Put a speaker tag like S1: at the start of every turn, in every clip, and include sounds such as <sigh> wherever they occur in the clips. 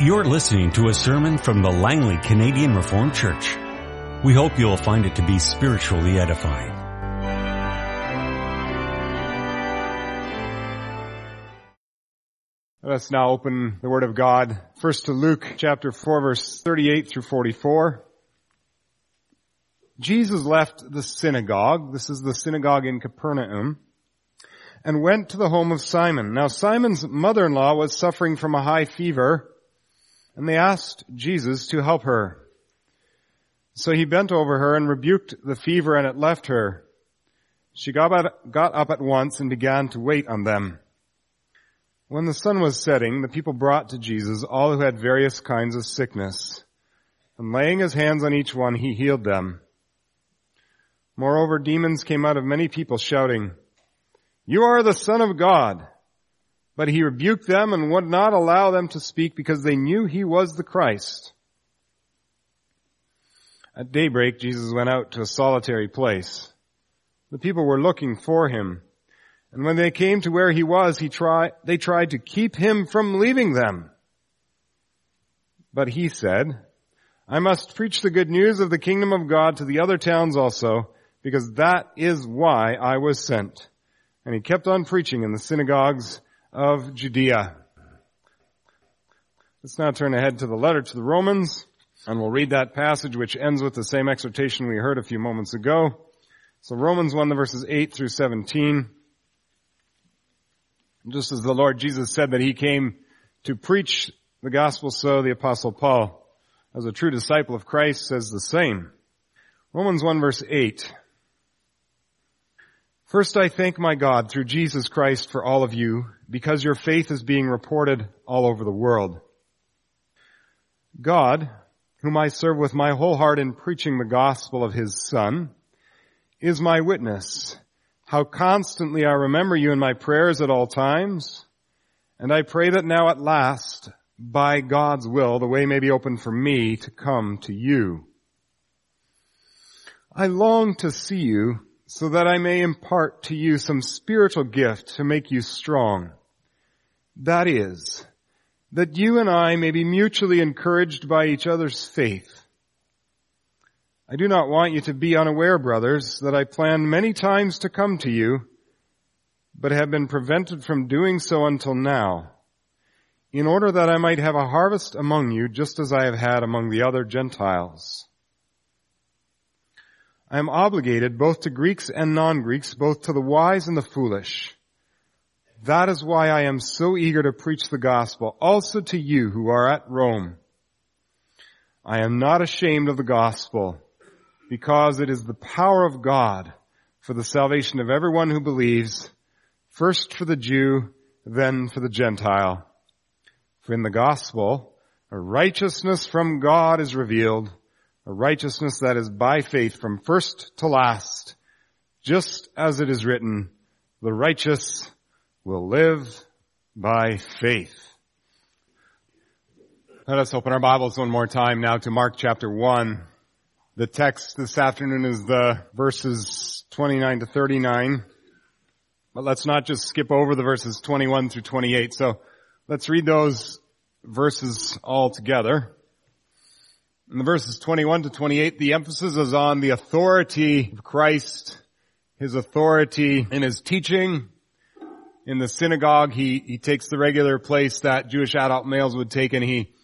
S1: You're listening to a sermon from the Langley Canadian Reformed Church. We hope you'll find it to be spiritually edifying.
S2: Let us now open the Word of God first to Luke chapter 4 verse 38 through 44. Jesus left the synagogue, this is the synagogue in Capernaum, and went to the home of Simon. Now Simon's mother-in-law was suffering from a high fever, and they asked Jesus to help her. So he bent over her and rebuked the fever and it left her. She got up, at once and began to wait on them. When the sun was setting, the people brought to Jesus all who had various kinds of sickness. And laying his hands on each one, he healed them. Moreover, demons came out of many people shouting, You are the Son of God. But he rebuked them and would not allow them to speak because they knew he was the Christ. At daybreak, Jesus went out to a solitary place. The people were looking for him. And when they came to where he was, he tried, they tried to keep him from leaving them. But he said, I must preach the good news of the kingdom of God to the other towns also, because that is why I was sent. And he kept on preaching in the synagogues of Judea. Let's now turn ahead to the letter to the Romans, and we'll read that passage which ends with the same exhortation we heard a few moments ago. So Romans 1, the verses 8 through 17. Just as the Lord Jesus said that he came to preach the gospel, so the apostle Paul, as a true disciple of Christ, says the same. Romans 1 verse 8. First I thank my God through Jesus Christ for all of you, because your faith is being reported all over the world. God, whom I serve with my whole heart in preaching the gospel of his son, is my witness, how constantly I remember you in my prayers at all times, and I pray that now at last, by God's will, the way may be open for me to come to you. I long to see you so that I may impart to you some spiritual gift to make you strong. That is, that you and I may be mutually encouraged by each other's faith. I do not want you to be unaware, brothers, that I planned many times to come to you, but have been prevented from doing so until now, in order that I might have a harvest among you just as I have had among the other Gentiles. I am obligated both to Greeks and non-Greeks, both to the wise and the foolish. That is why I am so eager to preach the gospel, also to you who are at Rome. I am not ashamed of the gospel, because it is the power of God for the salvation of everyone who believes, first for the Jew, then for the Gentile. For in the gospel, a righteousness from God is revealed, a righteousness that is by faith from first to last, just as it is written, the righteous will live by faith. Let us open our Bibles one more time now to Mark chapter 1. The text this afternoon is the verses 29 to 39. But let's not just skip over the verses 21 through 28. So let's read those verses all together. In the verses 21 to 28, the emphasis is on the authority of Christ, His authority in His teaching. In the synagogue, he, he takes the regular place that Jewish adult males would take and he,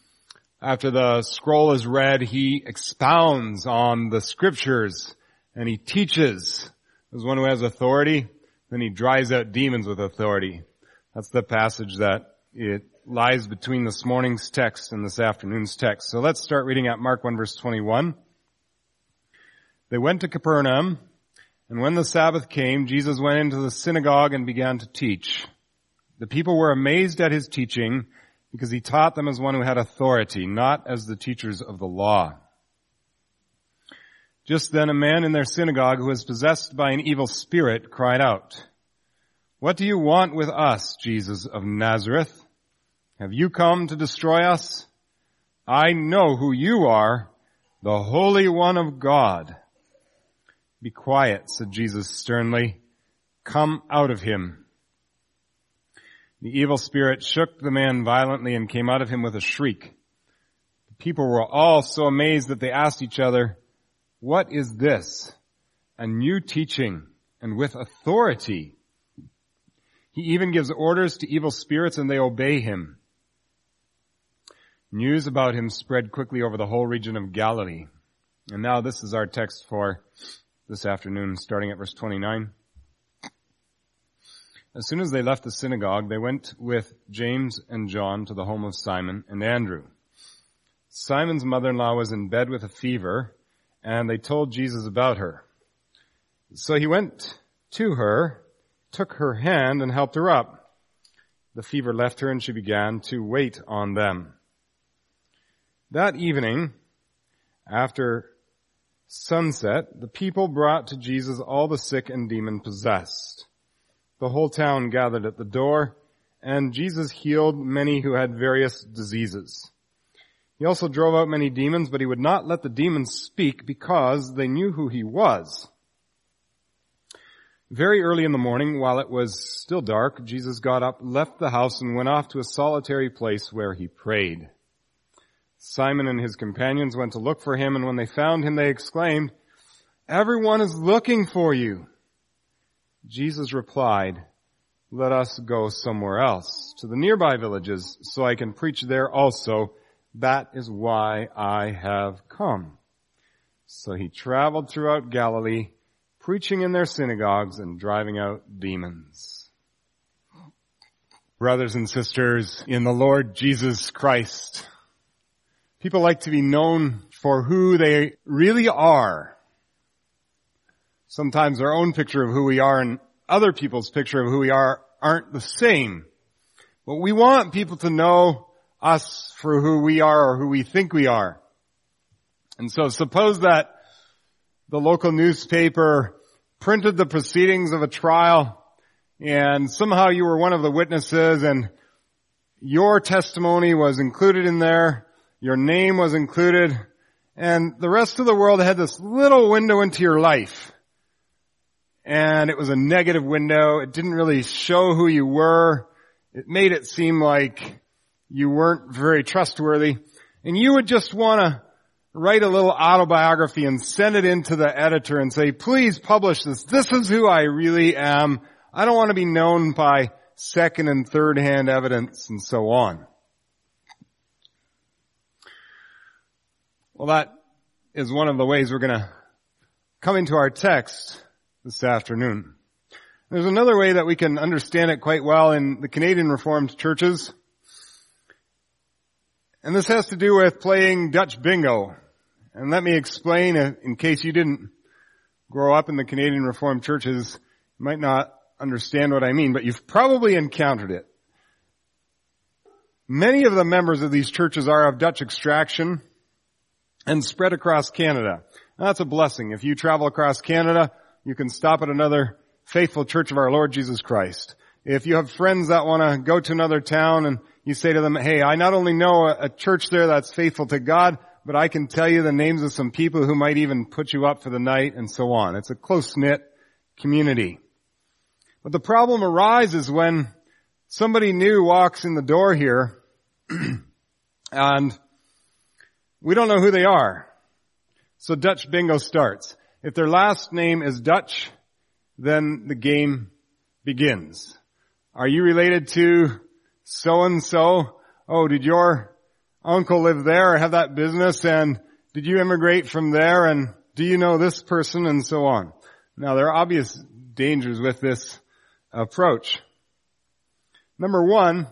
S2: after the scroll is read, he expounds on the scriptures and he teaches as one who has authority. Then he drives out demons with authority. That's the passage that it lies between this morning's text and this afternoon's text. So let's start reading at Mark 1 verse 21. They went to Capernaum, and when the Sabbath came, Jesus went into the synagogue and began to teach. The people were amazed at his teaching because he taught them as one who had authority, not as the teachers of the law. Just then a man in their synagogue who was possessed by an evil spirit cried out, What do you want with us, Jesus of Nazareth? Have you come to destroy us? I know who you are, the Holy One of God. Be quiet, said Jesus sternly. Come out of him. The evil spirit shook the man violently and came out of him with a shriek. The people were all so amazed that they asked each other, what is this? A new teaching and with authority. He even gives orders to evil spirits and they obey him. News about him spread quickly over the whole region of Galilee. And now this is our text for this afternoon, starting at verse 29. As soon as they left the synagogue, they went with James and John to the home of Simon and Andrew. Simon's mother-in-law was in bed with a fever, and they told Jesus about her. So he went to her, took her hand, and helped her up. The fever left her, and she began to wait on them. That evening, after sunset, the people brought to Jesus all the sick and demon possessed. The whole town gathered at the door, and Jesus healed many who had various diseases. He also drove out many demons, but he would not let the demons speak because they knew who he was. Very early in the morning, while it was still dark, Jesus got up, left the house, and went off to a solitary place where he prayed. Simon and his companions went to look for him, and when they found him, they exclaimed, Everyone is looking for you. Jesus replied, Let us go somewhere else, to the nearby villages, so I can preach there also. That is why I have come. So he traveled throughout Galilee, preaching in their synagogues and driving out demons. Brothers and sisters in the Lord Jesus Christ, People like to be known for who they really are. Sometimes our own picture of who we are and other people's picture of who we are aren't the same. But we want people to know us for who we are or who we think we are. And so suppose that the local newspaper printed the proceedings of a trial and somehow you were one of the witnesses and your testimony was included in there your name was included, and the rest of the world had this little window into your life. And it was a negative window. It didn't really show who you were. It made it seem like you weren't very trustworthy. And you would just want to write a little autobiography and send it into the editor and say, please publish this. This is who I really am. I don't want to be known by second and third hand evidence and so on. Well, that is one of the ways we're going to come into our text this afternoon. There's another way that we can understand it quite well in the Canadian Reformed churches. And this has to do with playing Dutch bingo. And let me explain uh, in case you didn't grow up in the Canadian Reformed churches, you might not understand what I mean, but you've probably encountered it. Many of the members of these churches are of Dutch extraction and spread across Canada. Now, that's a blessing. If you travel across Canada, you can stop at another faithful church of our Lord Jesus Christ. If you have friends that want to go to another town and you say to them, hey, I not only know a, a church there that's faithful to God, but I can tell you the names of some people who might even put you up for the night and so on. It's a close-knit community. But the problem arises when somebody new walks in the door here <clears throat> and we don't know who they are. So Dutch bingo starts. If their last name is Dutch, then the game begins. Are you related to so and so? Oh, did your uncle live there or have that business and did you immigrate from there and do you know this person and so on? Now there are obvious dangers with this approach. Number one,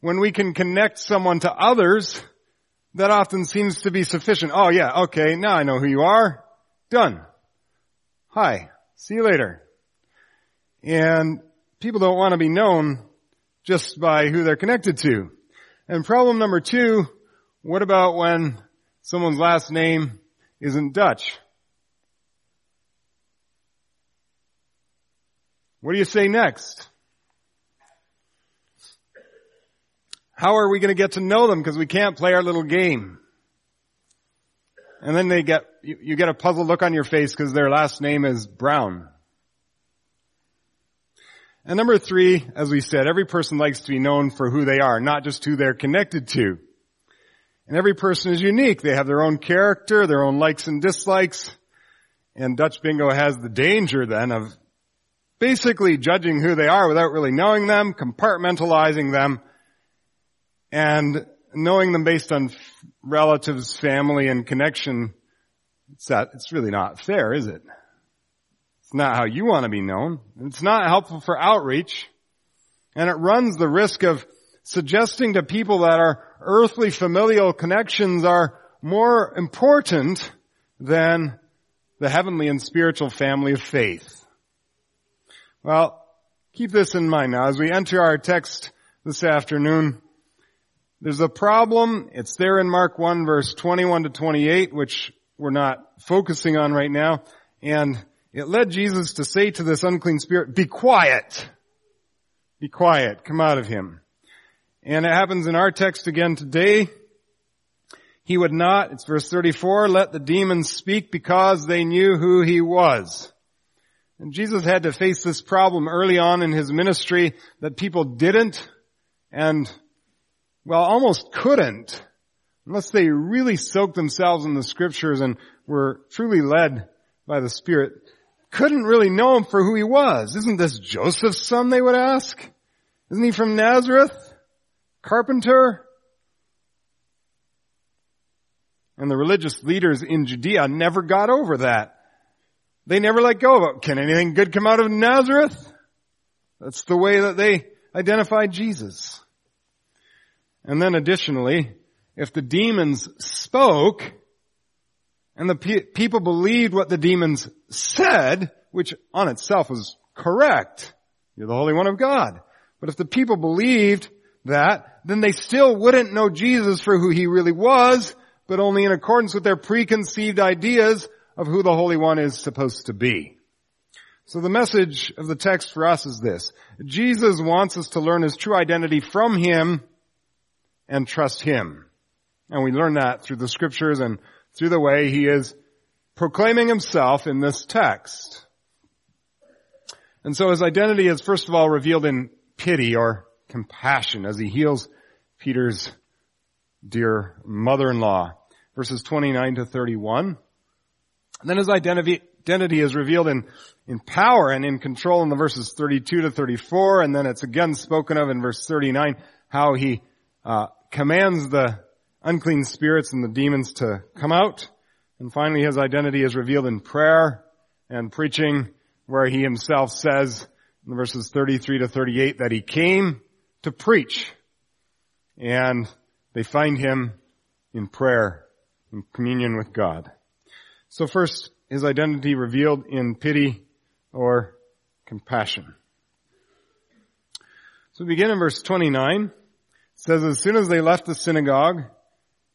S2: when we can connect someone to others, that often seems to be sufficient. Oh yeah, okay, now I know who you are. Done. Hi. See you later. And people don't want to be known just by who they're connected to. And problem number two, what about when someone's last name isn't Dutch? What do you say next? How are we going to get to know them? Because we can't play our little game. And then they get, you, you get a puzzled look on your face because their last name is Brown. And number three, as we said, every person likes to be known for who they are, not just who they're connected to. And every person is unique. They have their own character, their own likes and dislikes. And Dutch Bingo has the danger then of basically judging who they are without really knowing them, compartmentalizing them, and knowing them based on relatives, family, and connection set. It's really not fair, is it? It's not how you want to be known. It's not helpful for outreach. And it runs the risk of suggesting to people that our earthly familial connections are more important than the heavenly and spiritual family of faith. Well, keep this in mind now as we enter our text this afternoon. There's a problem. It's there in Mark 1 verse 21 to 28, which we're not focusing on right now. And it led Jesus to say to this unclean spirit, be quiet. Be quiet. Come out of him. And it happens in our text again today. He would not, it's verse 34, let the demons speak because they knew who he was. And Jesus had to face this problem early on in his ministry that people didn't and, well, almost couldn't unless they really soaked themselves in the scriptures and were truly led by the Spirit, couldn't really know him for who he was. Isn't this Joseph's son, they would ask? Isn't he from Nazareth? Carpenter? And the religious leaders in Judea never got over that. They never let go of it. Can anything good come out of Nazareth? That's the way that they identified Jesus. And then additionally, if the demons spoke, and the pe- people believed what the demons said, which on itself was correct, you're the Holy One of God. But if the people believed that, then they still wouldn't know Jesus for who he really was, but only in accordance with their preconceived ideas of who the Holy One is supposed to be. So the message of the text for us is this. Jesus wants us to learn his true identity from him and trust him. And we learn that through the scriptures and through the way he is proclaiming himself in this text. And so his identity is first of all revealed in pity or compassion as he heals Peter's dear mother-in-law. Verses 29 to 31. And then his identity, is revealed in, in power and in control in the verses 32 to 34. And then it's again spoken of in verse 39, how he uh, commands the unclean spirits and the demons to come out. And finally his identity is revealed in prayer and preaching where he himself says in verses 33 to 38 that he came to preach. And they find him in prayer, in communion with God. So first, his identity revealed in pity or compassion. So we begin in verse 29. Says, as soon as they left the synagogue,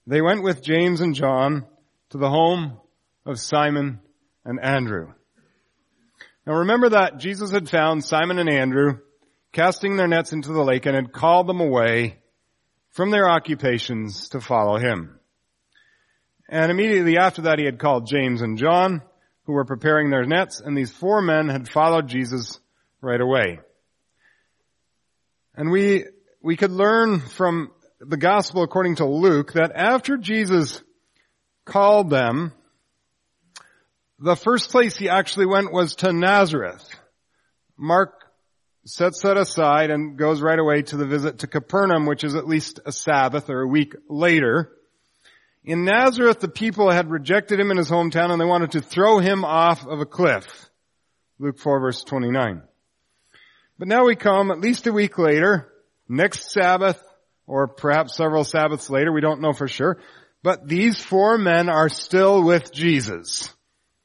S2: they went with James and John to the home of Simon and Andrew. Now remember that Jesus had found Simon and Andrew casting their nets into the lake and had called them away from their occupations to follow him. And immediately after that he had called James and John who were preparing their nets and these four men had followed Jesus right away. And we, we could learn from the gospel according to Luke that after Jesus called them, the first place he actually went was to Nazareth. Mark sets that aside and goes right away to the visit to Capernaum, which is at least a Sabbath or a week later. In Nazareth, the people had rejected him in his hometown and they wanted to throw him off of a cliff. Luke 4 verse 29. But now we come at least a week later, next Sabbath, or perhaps several Sabbaths later, we don't know for sure, but these four men are still with Jesus.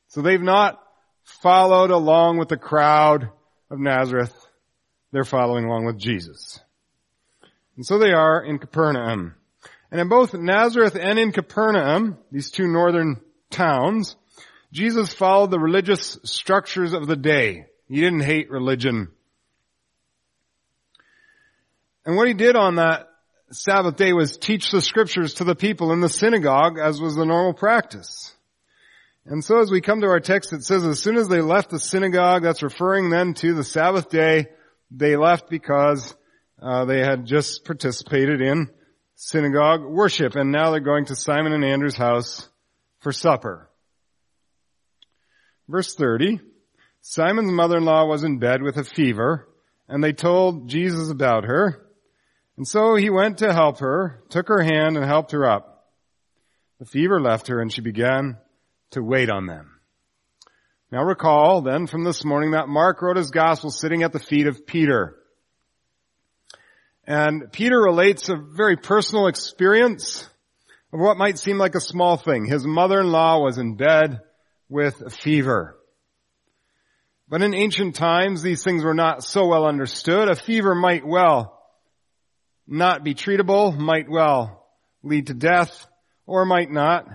S2: So they've not followed along with the crowd of Nazareth they're following along with Jesus. And so they are in Capernaum. And in both Nazareth and in Capernaum, these two northern towns, Jesus followed the religious structures of the day. He didn't hate religion. And what he did on that Sabbath day was teach the scriptures to the people in the synagogue as was the normal practice. And so as we come to our text, it says as soon as they left the synagogue, that's referring then to the Sabbath day, they left because uh, they had just participated in synagogue worship. And now they're going to Simon and Andrew's house for supper. Verse 30. Simon's mother-in-law was in bed with a fever, and they told Jesus about her. And so he went to help her, took her hand and helped her up. The fever left her and she began to wait on them. Now recall then from this morning that Mark wrote his gospel sitting at the feet of Peter. And Peter relates a very personal experience of what might seem like a small thing. His mother-in-law was in bed with a fever. But in ancient times, these things were not so well understood. A fever might well not be treatable, might well lead to death, or might not.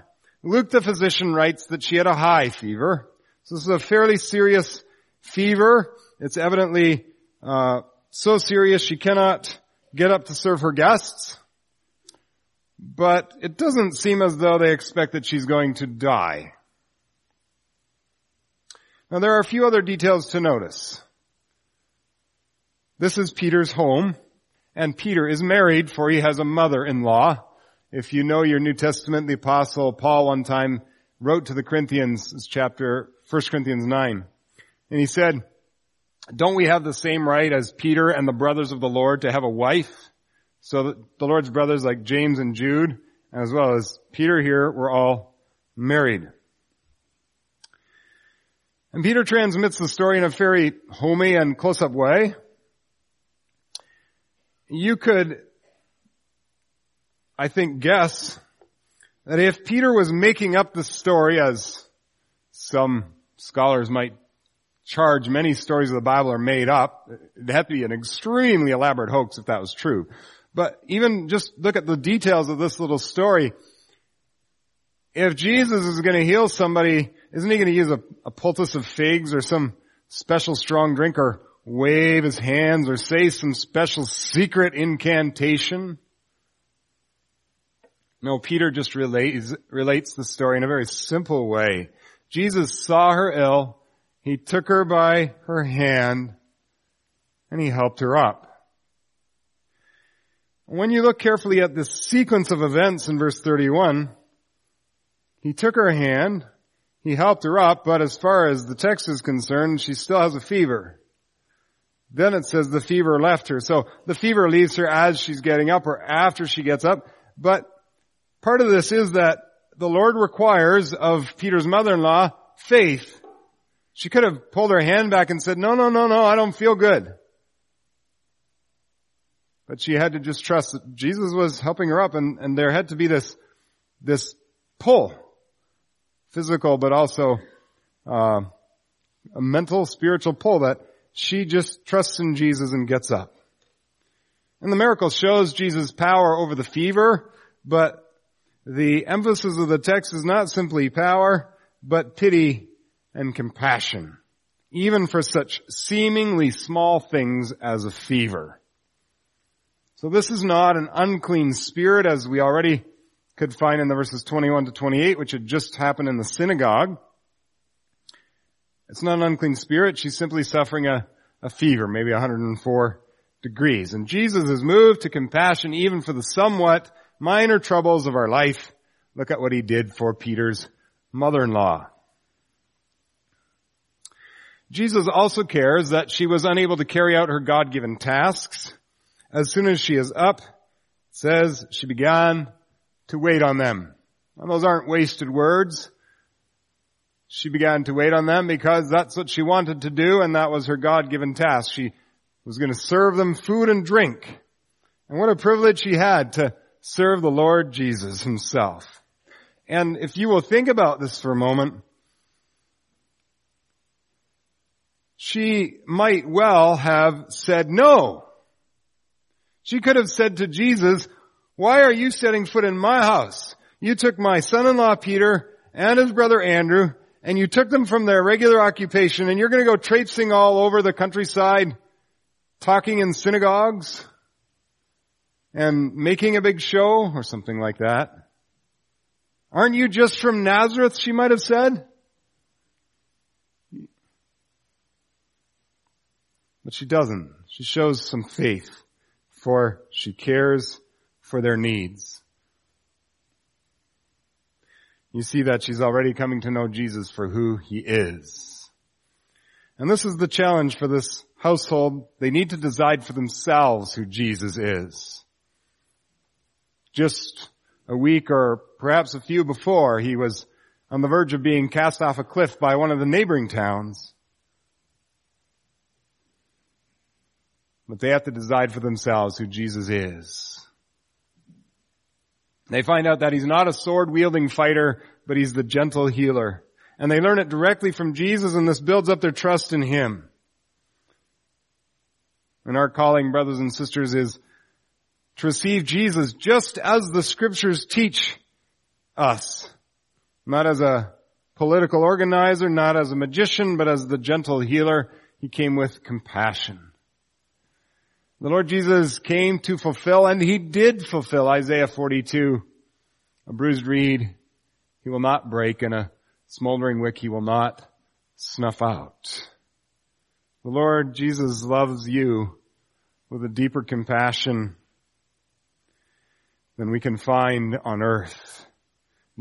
S2: Luke the physician writes that she had a high fever. So this is a fairly serious fever. It's evidently uh, so serious she cannot get up to serve her guests. But it doesn't seem as though they expect that she's going to die. Now there are a few other details to notice. This is Peter's home, and Peter is married for he has a mother-in-law. If you know your New Testament, the apostle Paul one time wrote to the Corinthians, chapter 1 Corinthians 9. And he said, don't we have the same right as Peter and the brothers of the Lord to have a wife? So the Lord's brothers like James and Jude, as well as Peter here, were all married. And Peter transmits the story in a very homey and close-up way. You could, I think, guess that if Peter was making up the story as some scholars might charge many stories of the Bible are made up. It'd have to be an extremely elaborate hoax if that was true. But even just look at the details of this little story. If Jesus is going to heal somebody, isn't he going to use a, a poultice of figs or some special strong drink or wave his hands or say some special secret incantation? No, Peter just relates, relates the story in a very simple way. Jesus saw her ill. He took her by her hand and he helped her up. When you look carefully at this sequence of events in verse 31, he took her hand, he helped her up, but as far as the text is concerned, she still has a fever. Then it says the fever left her. So the fever leaves her as she's getting up or after she gets up. But part of this is that the Lord requires of Peter's mother-in-law faith. She could have pulled her hand back and said, no, no, no, no, I don't feel good. But she had to just trust that Jesus was helping her up and, and there had to be this, this pull. Physical, but also, uh, a mental, spiritual pull that she just trusts in Jesus and gets up. And the miracle shows Jesus' power over the fever, but the emphasis of the text is not simply power, but pity and compassion, even for such seemingly small things as a fever. So this is not an unclean spirit as we already could find in the verses 21 to 28, which had just happened in the synagogue. It's not an unclean spirit. She's simply suffering a, a fever, maybe 104 degrees. And Jesus is moved to compassion even for the somewhat minor troubles of our life. Look at what he did for Peter's mother-in-law. Jesus also cares that she was unable to carry out her God-given tasks. As soon as she is up, says she began to wait on them. And those aren't wasted words. She began to wait on them because that's what she wanted to do and that was her God-given task. She was going to serve them food and drink. And what a privilege she had to serve the Lord Jesus himself. And if you will think about this for a moment, she might well have said no. She could have said to Jesus, why are you setting foot in my house? You took my son-in-law Peter and his brother Andrew and you took them from their regular occupation and you're going to go traipsing all over the countryside talking in synagogues and making a big show or something like that. Aren't you just from Nazareth, she might have said? But she doesn't. She shows some faith, for she cares for their needs. You see that she's already coming to know Jesus for who he is. And this is the challenge for this household. They need to decide for themselves who Jesus is. Just a week or perhaps a few before, he was on the verge of being cast off a cliff by one of the neighboring towns. But they have to decide for themselves who Jesus is. They find out that he's not a sword wielding fighter, but he's the gentle healer. And they learn it directly from Jesus and this builds up their trust in him. And our calling, brothers and sisters, is to receive Jesus just as the scriptures teach us. Not as a political organizer, not as a magician, but as the gentle healer. He came with compassion. The Lord Jesus came to fulfill, and He did fulfill Isaiah 42. A bruised reed He will not break, and a smoldering wick He will not snuff out. The Lord Jesus loves you with a deeper compassion than we can find on earth.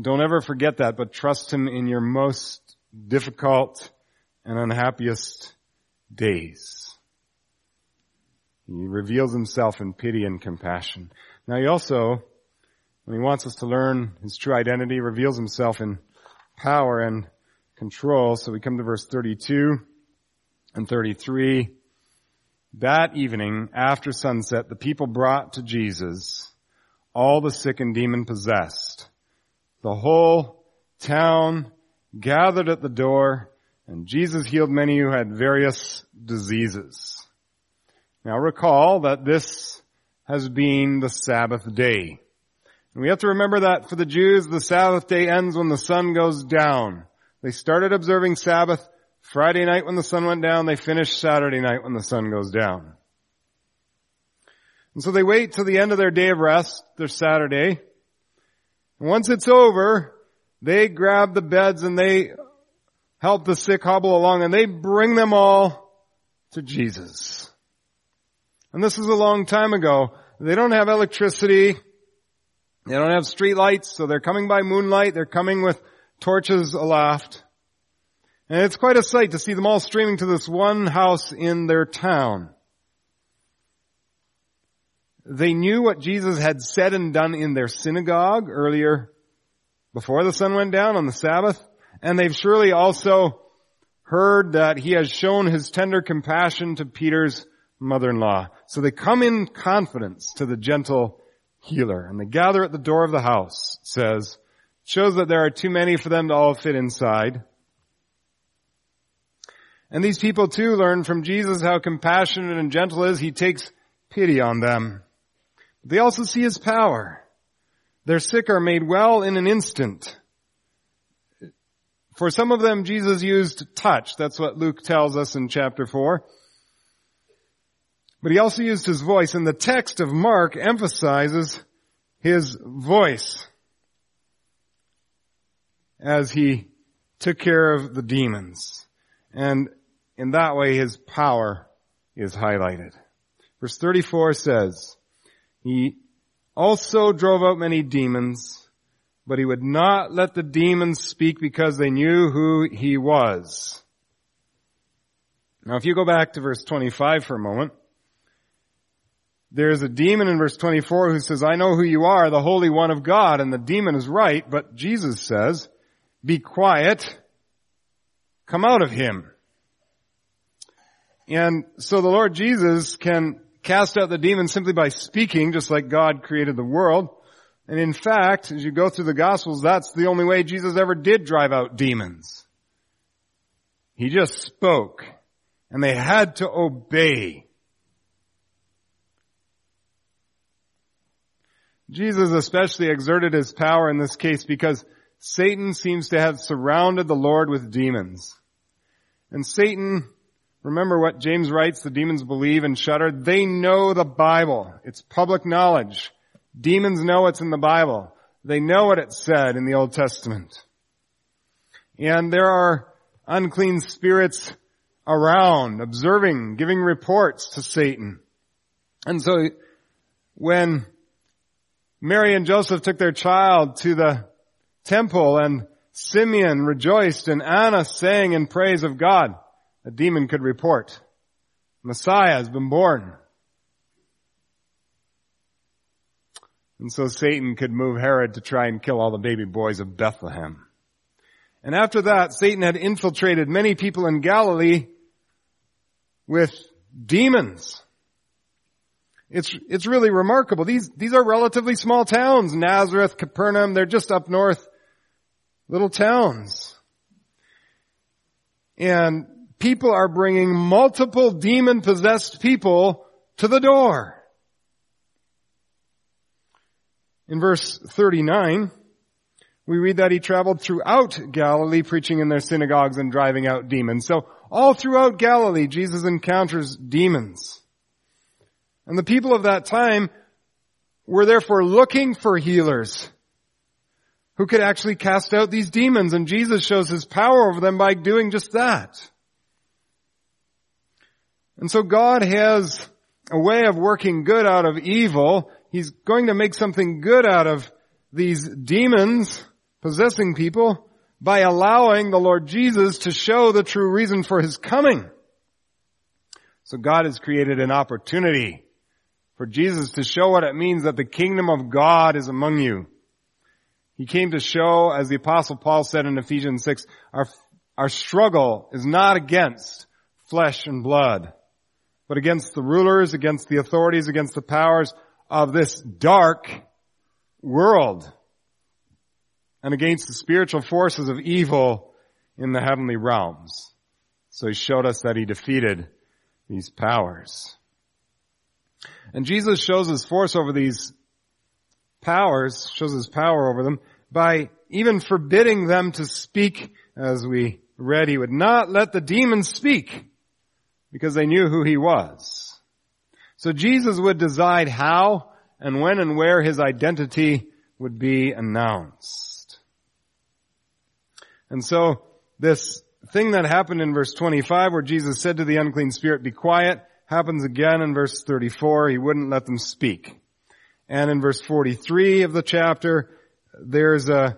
S2: Don't ever forget that, but trust Him in your most difficult and unhappiest days. He reveals himself in pity and compassion. Now he also, when he wants us to learn his true identity, reveals himself in power and control. So we come to verse 32 and 33. That evening, after sunset, the people brought to Jesus all the sick and demon possessed. The whole town gathered at the door, and Jesus healed many who had various diseases. Now recall that this has been the Sabbath day. And we have to remember that for the Jews, the Sabbath day ends when the sun goes down. They started observing Sabbath Friday night when the sun went down. They finished Saturday night when the sun goes down. And so they wait till the end of their day of rest, their Saturday. And once it's over, they grab the beds and they help the sick hobble along and they bring them all to Jesus. And this is a long time ago. They don't have electricity. They don't have street lights, so they're coming by moonlight. They're coming with torches aloft. And it's quite a sight to see them all streaming to this one house in their town. They knew what Jesus had said and done in their synagogue earlier before the sun went down on the Sabbath. And they've surely also heard that he has shown his tender compassion to Peter's mother-in-law. So they come in confidence to the gentle healer and they gather at the door of the house, it says, shows that there are too many for them to all fit inside. And these people too learn from Jesus how compassionate and gentle is. He takes pity on them. They also see his power. Their sick are made well in an instant. For some of them, Jesus used touch. That's what Luke tells us in chapter 4. But he also used his voice, and the text of Mark emphasizes his voice as he took care of the demons. And in that way his power is highlighted. Verse 34 says, He also drove out many demons, but he would not let the demons speak because they knew who he was. Now if you go back to verse 25 for a moment, there's a demon in verse 24 who says, I know who you are, the Holy One of God, and the demon is right, but Jesus says, be quiet, come out of him. And so the Lord Jesus can cast out the demon simply by speaking, just like God created the world. And in fact, as you go through the Gospels, that's the only way Jesus ever did drive out demons. He just spoke, and they had to obey. Jesus especially exerted his power in this case because Satan seems to have surrounded the Lord with demons. And Satan, remember what James writes, the demons believe and shudder. They know the Bible. It's public knowledge. Demons know what's in the Bible. They know what it said in the Old Testament. And there are unclean spirits around, observing, giving reports to Satan. And so when Mary and Joseph took their child to the temple and Simeon rejoiced and Anna sang in praise of God. A demon could report. Messiah has been born. And so Satan could move Herod to try and kill all the baby boys of Bethlehem. And after that, Satan had infiltrated many people in Galilee with demons. It's, it's really remarkable. These, these are relatively small towns. Nazareth, Capernaum, they're just up north. Little towns. And people are bringing multiple demon possessed people to the door. In verse 39, we read that he traveled throughout Galilee preaching in their synagogues and driving out demons. So all throughout Galilee, Jesus encounters demons. And the people of that time were therefore looking for healers who could actually cast out these demons and Jesus shows his power over them by doing just that. And so God has a way of working good out of evil. He's going to make something good out of these demons possessing people by allowing the Lord Jesus to show the true reason for his coming. So God has created an opportunity for Jesus to show what it means that the kingdom of God is among you. He came to show, as the apostle Paul said in Ephesians 6, our, our struggle is not against flesh and blood, but against the rulers, against the authorities, against the powers of this dark world, and against the spiritual forces of evil in the heavenly realms. So he showed us that he defeated these powers. And Jesus shows his force over these powers, shows his power over them by even forbidding them to speak as we read. He would not let the demons speak because they knew who he was. So Jesus would decide how and when and where his identity would be announced. And so this thing that happened in verse 25 where Jesus said to the unclean spirit, be quiet, happens again in verse 34. He wouldn't let them speak. And in verse 43 of the chapter, there's a,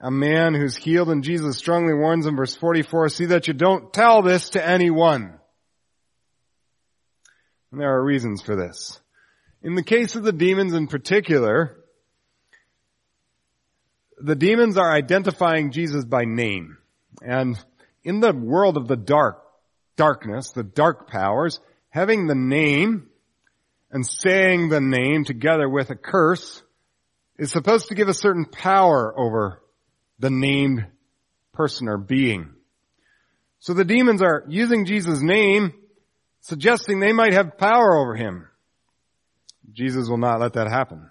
S2: a man who's healed and Jesus strongly warns in verse 44, see that you don't tell this to anyone. And there are reasons for this. In the case of the demons in particular, the demons are identifying Jesus by name. And in the world of the dark, darkness, the dark powers, having the name and saying the name together with a curse is supposed to give a certain power over the named person or being. So the demons are using Jesus' name, suggesting they might have power over him. Jesus will not let that happen.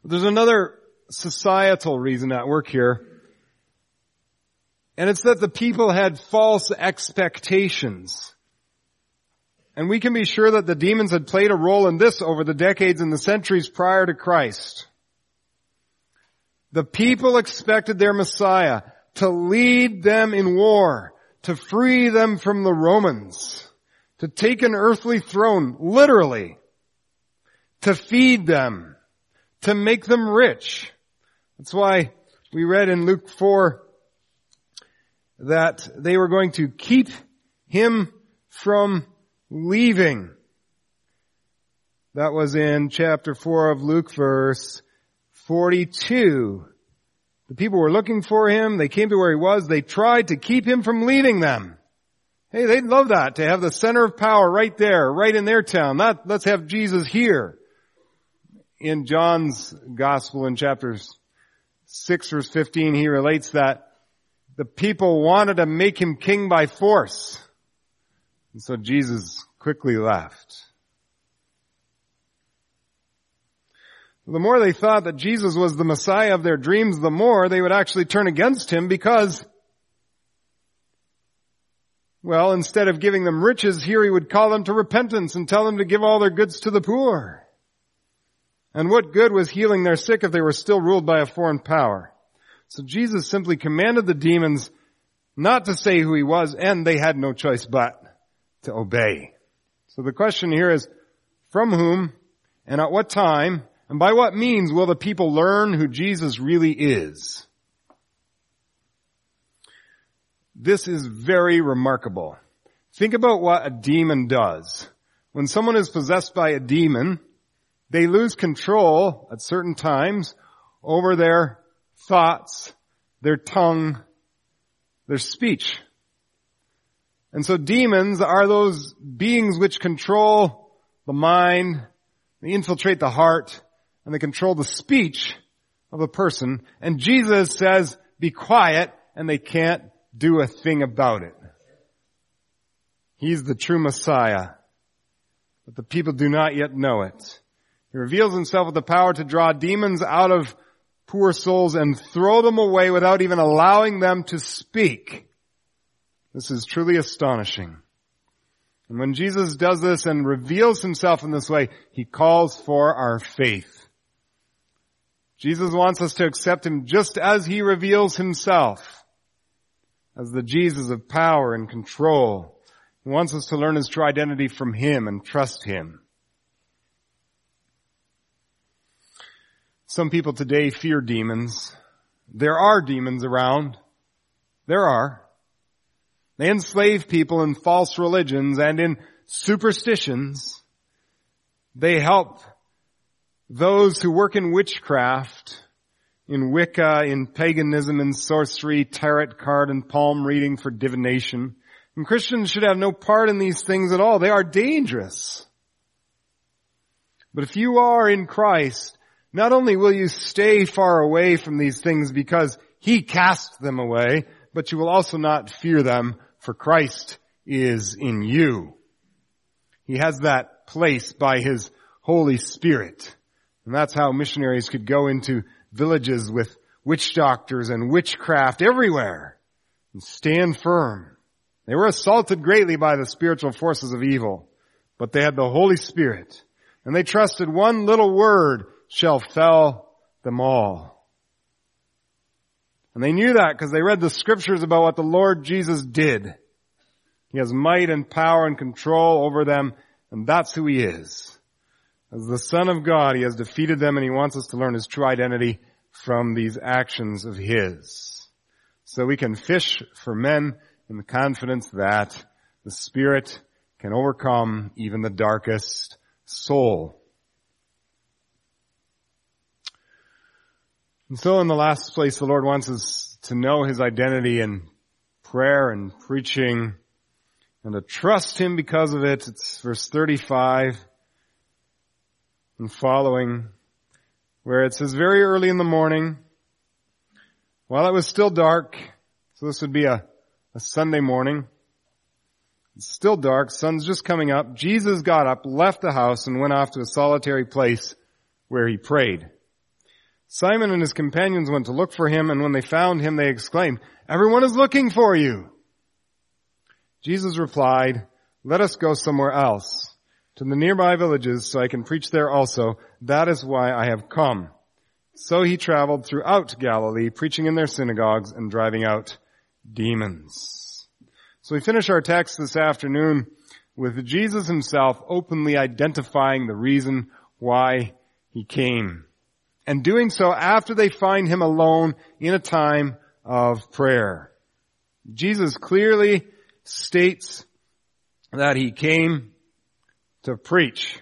S2: But there's another societal reason at work here. And it's that the people had false expectations. And we can be sure that the demons had played a role in this over the decades and the centuries prior to Christ. The people expected their Messiah to lead them in war, to free them from the Romans, to take an earthly throne, literally, to feed them, to make them rich. That's why we read in Luke 4 that they were going to keep him from leaving. That was in chapter 4 of Luke verse 42. The people were looking for him. They came to where he was. They tried to keep him from leaving them. Hey, they'd love that to have the center of power right there, right in their town. Not, let's have Jesus here. In John's gospel in chapters 6 verse 15, he relates that the people wanted to make him king by force. And so Jesus quickly left. The more they thought that Jesus was the Messiah of their dreams, the more they would actually turn against him because, well, instead of giving them riches, here he would call them to repentance and tell them to give all their goods to the poor. And what good was healing their sick if they were still ruled by a foreign power? So Jesus simply commanded the demons not to say who he was, and they had no choice but to obey. So the question here is, from whom and at what time And by what means will the people learn who Jesus really is? This is very remarkable. Think about what a demon does. When someone is possessed by a demon, they lose control at certain times over their thoughts, their tongue, their speech. And so demons are those beings which control the mind, they infiltrate the heart, and they control the speech of a person. And Jesus says, be quiet, and they can't do a thing about it. He's the true Messiah, but the people do not yet know it. He reveals himself with the power to draw demons out of poor souls and throw them away without even allowing them to speak. This is truly astonishing. And when Jesus does this and reveals himself in this way, he calls for our faith. Jesus wants us to accept him just as he reveals himself as the Jesus of power and control. He wants us to learn his true identity from him and trust him. Some people today fear demons. There are demons around. There are. They enslave people in false religions and in superstitions. They help those who work in witchcraft, in Wicca, in paganism and sorcery, tarot card and palm reading for divination. And Christians should have no part in these things at all. They are dangerous. But if you are in Christ, not only will you stay far away from these things because He cast them away, but you will also not fear them for Christ is in you. He has that place by His Holy Spirit. And that's how missionaries could go into villages with witch doctors and witchcraft everywhere and stand firm. They were assaulted greatly by the spiritual forces of evil, but they had the Holy Spirit and they trusted one little word shall fell them all. And they knew that because they read the scriptures about what the Lord Jesus did. He has might and power and control over them, and that's who he is. As the Son of God, he has defeated them and he wants us to learn his true identity from these actions of his. So we can fish for men in the confidence that the Spirit can overcome even the darkest soul. And so in the last place, the Lord wants us to know His identity in prayer and preaching and to trust Him because of it. It's verse 35 and following where it says very early in the morning, while it was still dark, so this would be a, a Sunday morning, it's still dark, sun's just coming up, Jesus got up, left the house, and went off to a solitary place where he prayed. Simon and his companions went to look for him, and when they found him, they exclaimed, Everyone is looking for you! Jesus replied, Let us go somewhere else, to the nearby villages, so I can preach there also. That is why I have come. So he traveled throughout Galilee, preaching in their synagogues and driving out demons. So we finish our text this afternoon with Jesus himself openly identifying the reason why he came and doing so after they find him alone in a time of prayer. Jesus clearly states that he came to preach.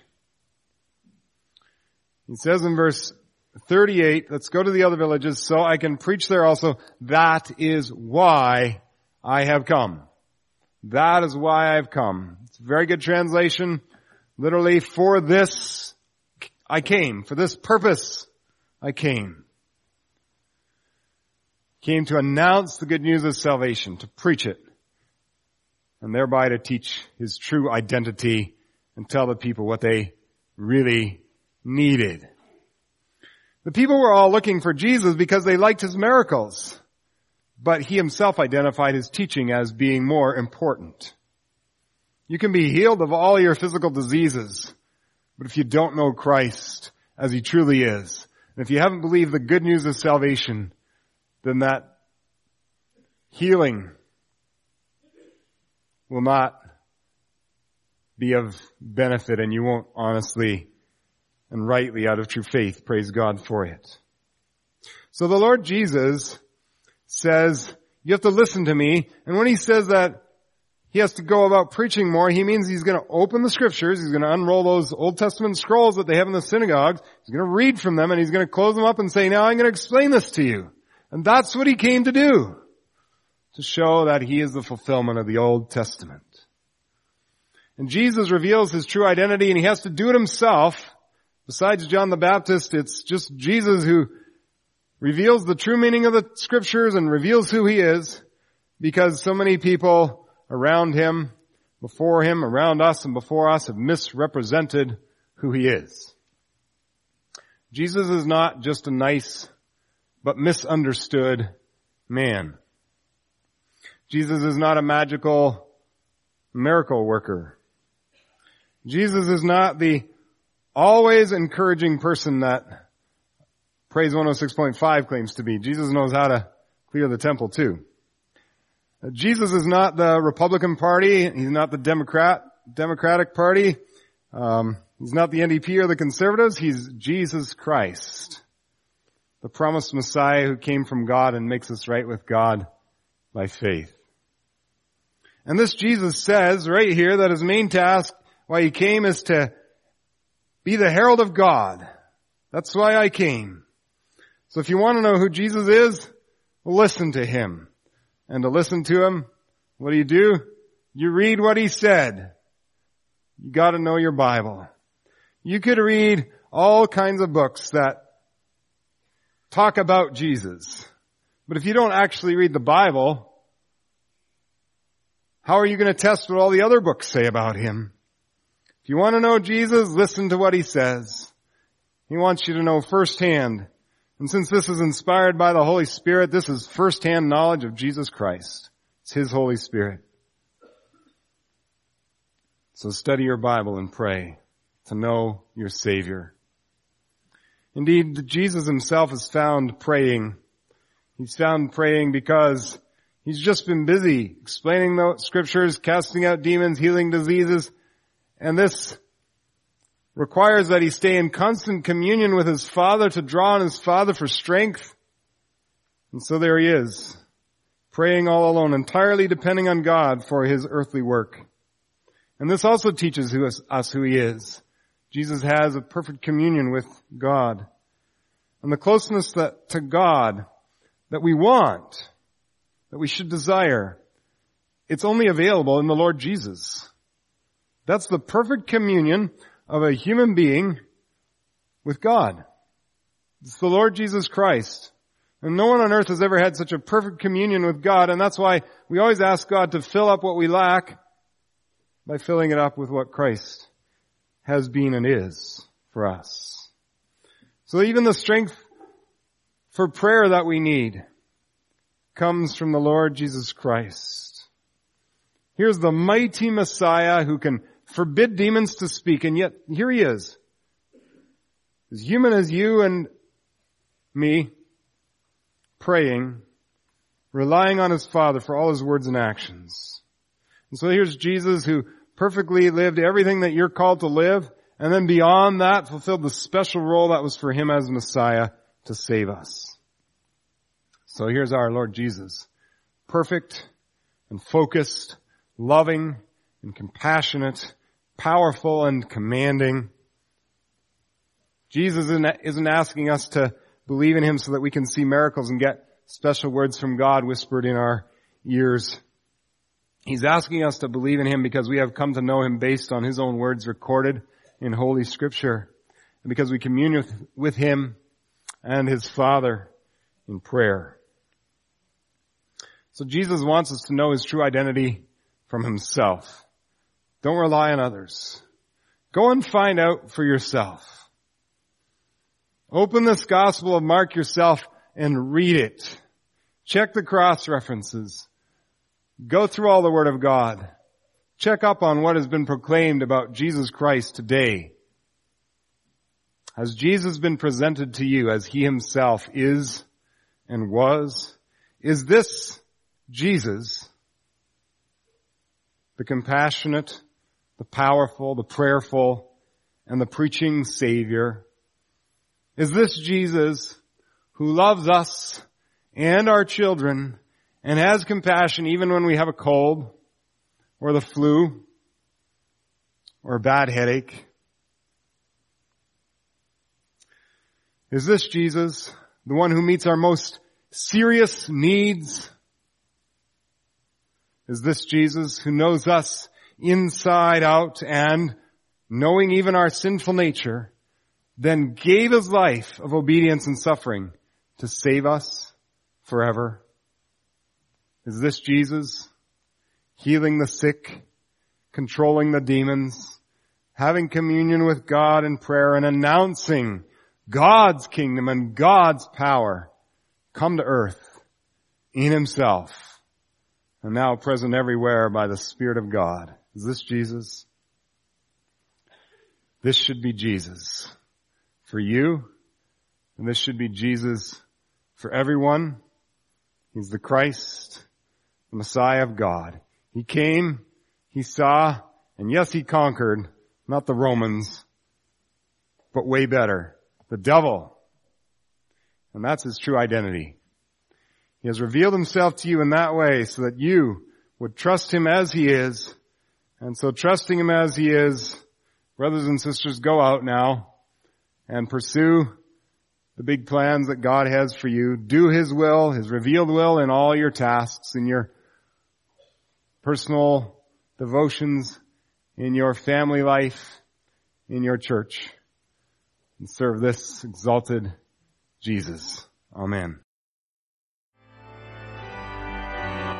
S2: He says in verse 38, let's go to the other villages so I can preach there also. That is why I have come. That is why I've come. It's a very good translation. Literally, for this I came, for this purpose I came. Came to announce the good news of salvation, to preach it, and thereby to teach his true identity and tell the people what they really needed. The people were all looking for Jesus because they liked his miracles, but he himself identified his teaching as being more important. You can be healed of all your physical diseases, but if you don't know Christ as he truly is, and if you haven't believed the good news of salvation, then that healing will not be of benefit and you won't honestly and rightly out of true faith. Praise God for it. So the Lord Jesus says, you have to listen to me. And when he says that he has to go about preaching more, he means he's going to open the scriptures, he's going to unroll those Old Testament scrolls that they have in the synagogues, he's going to read from them and he's going to close them up and say, now I'm going to explain this to you. And that's what he came to do. To show that he is the fulfillment of the Old Testament. And Jesus reveals his true identity and he has to do it himself. Besides John the Baptist, it's just Jesus who reveals the true meaning of the scriptures and reveals who he is because so many people around him, before him, around us and before us have misrepresented who he is. Jesus is not just a nice but misunderstood man. Jesus is not a magical miracle worker. Jesus is not the always encouraging person that Praise 106.5 claims to be. Jesus knows how to clear the temple too. Jesus is not the Republican Party. He's not the Democrat, Democratic Party. Um, he's not the NDP or the Conservatives. He's Jesus Christ, the promised Messiah who came from God and makes us right with God by faith. And this Jesus says right here that his main task, why he came is to be the herald of God. That's why I came. So if you want to know who Jesus is, listen to him. And to listen to him, what do you do? You read what he said. You gotta know your Bible. You could read all kinds of books that talk about Jesus. But if you don't actually read the Bible, how are you going to test what all the other books say about him? If you want to know Jesus, listen to what he says. He wants you to know firsthand and since this is inspired by the Holy Spirit, this is firsthand knowledge of Jesus Christ. It's His Holy Spirit. So study your Bible and pray to know your Savior. Indeed, Jesus himself is found praying. He's found praying because he's just been busy explaining the scriptures, casting out demons, healing diseases, and this requires that he stay in constant communion with his Father to draw on his Father for strength. And so there he is, praying all alone, entirely depending on God for his earthly work. And this also teaches us who he is. Jesus has a perfect communion with God. And the closeness that, to God that we want, that we should desire, it's only available in the Lord Jesus. That's the perfect communion of a human being with God. It's the Lord Jesus Christ. And no one on earth has ever had such a perfect communion with God, and that's why we always ask God to fill up what we lack by filling it up with what Christ has been and is for us. So even the strength for prayer that we need comes from the Lord Jesus Christ. Here's the mighty Messiah who can forbid demons to speak, and yet here he is. As human as you and me, praying, relying on his Father for all his words and actions. And so here's Jesus who perfectly lived everything that you're called to live, and then beyond that fulfilled the special role that was for him as Messiah to save us. So here's our Lord Jesus. Perfect and focused, loving and compassionate, powerful and commanding. Jesus isn't asking us to believe in Him so that we can see miracles and get special words from God whispered in our ears. He's asking us to believe in Him because we have come to know Him based on His own words recorded in Holy Scripture and because we commune with, Him and His Father in prayer. So Jesus wants us to know His true identity from Himself. Don't rely on others. Go and find out for yourself. Open this Gospel of Mark yourself and read it. Check the cross references. Go through all the Word of God. Check up on what has been proclaimed about Jesus Christ today. Has Jesus been presented to you as He Himself is and was? Is this Jesus, the compassionate, the powerful, the prayerful, and the preaching Savior? Is this Jesus who loves us and our children and has compassion even when we have a cold or the flu or a bad headache? Is this Jesus, the one who meets our most serious needs? Is this Jesus who knows us inside out and knowing even our sinful nature, then gave his life of obedience and suffering to save us forever? Is this Jesus healing the sick, controlling the demons, having communion with God in prayer and announcing God's kingdom and God's power come to earth in himself and now present everywhere by the Spirit of God. Is this Jesus? This should be Jesus for you and this should be Jesus for everyone. He's the Christ, the Messiah of God. He came, He saw, and yes, He conquered, not the Romans, but way better the devil. And that's his true identity. He has revealed himself to you in that way so that you would trust him as he is. And so trusting him as he is, brothers and sisters, go out now and pursue the big plans that God has for you. Do his will, his revealed will in all your tasks, in your personal devotions, in your family life, in your church and serve this exalted Jesus. Amen.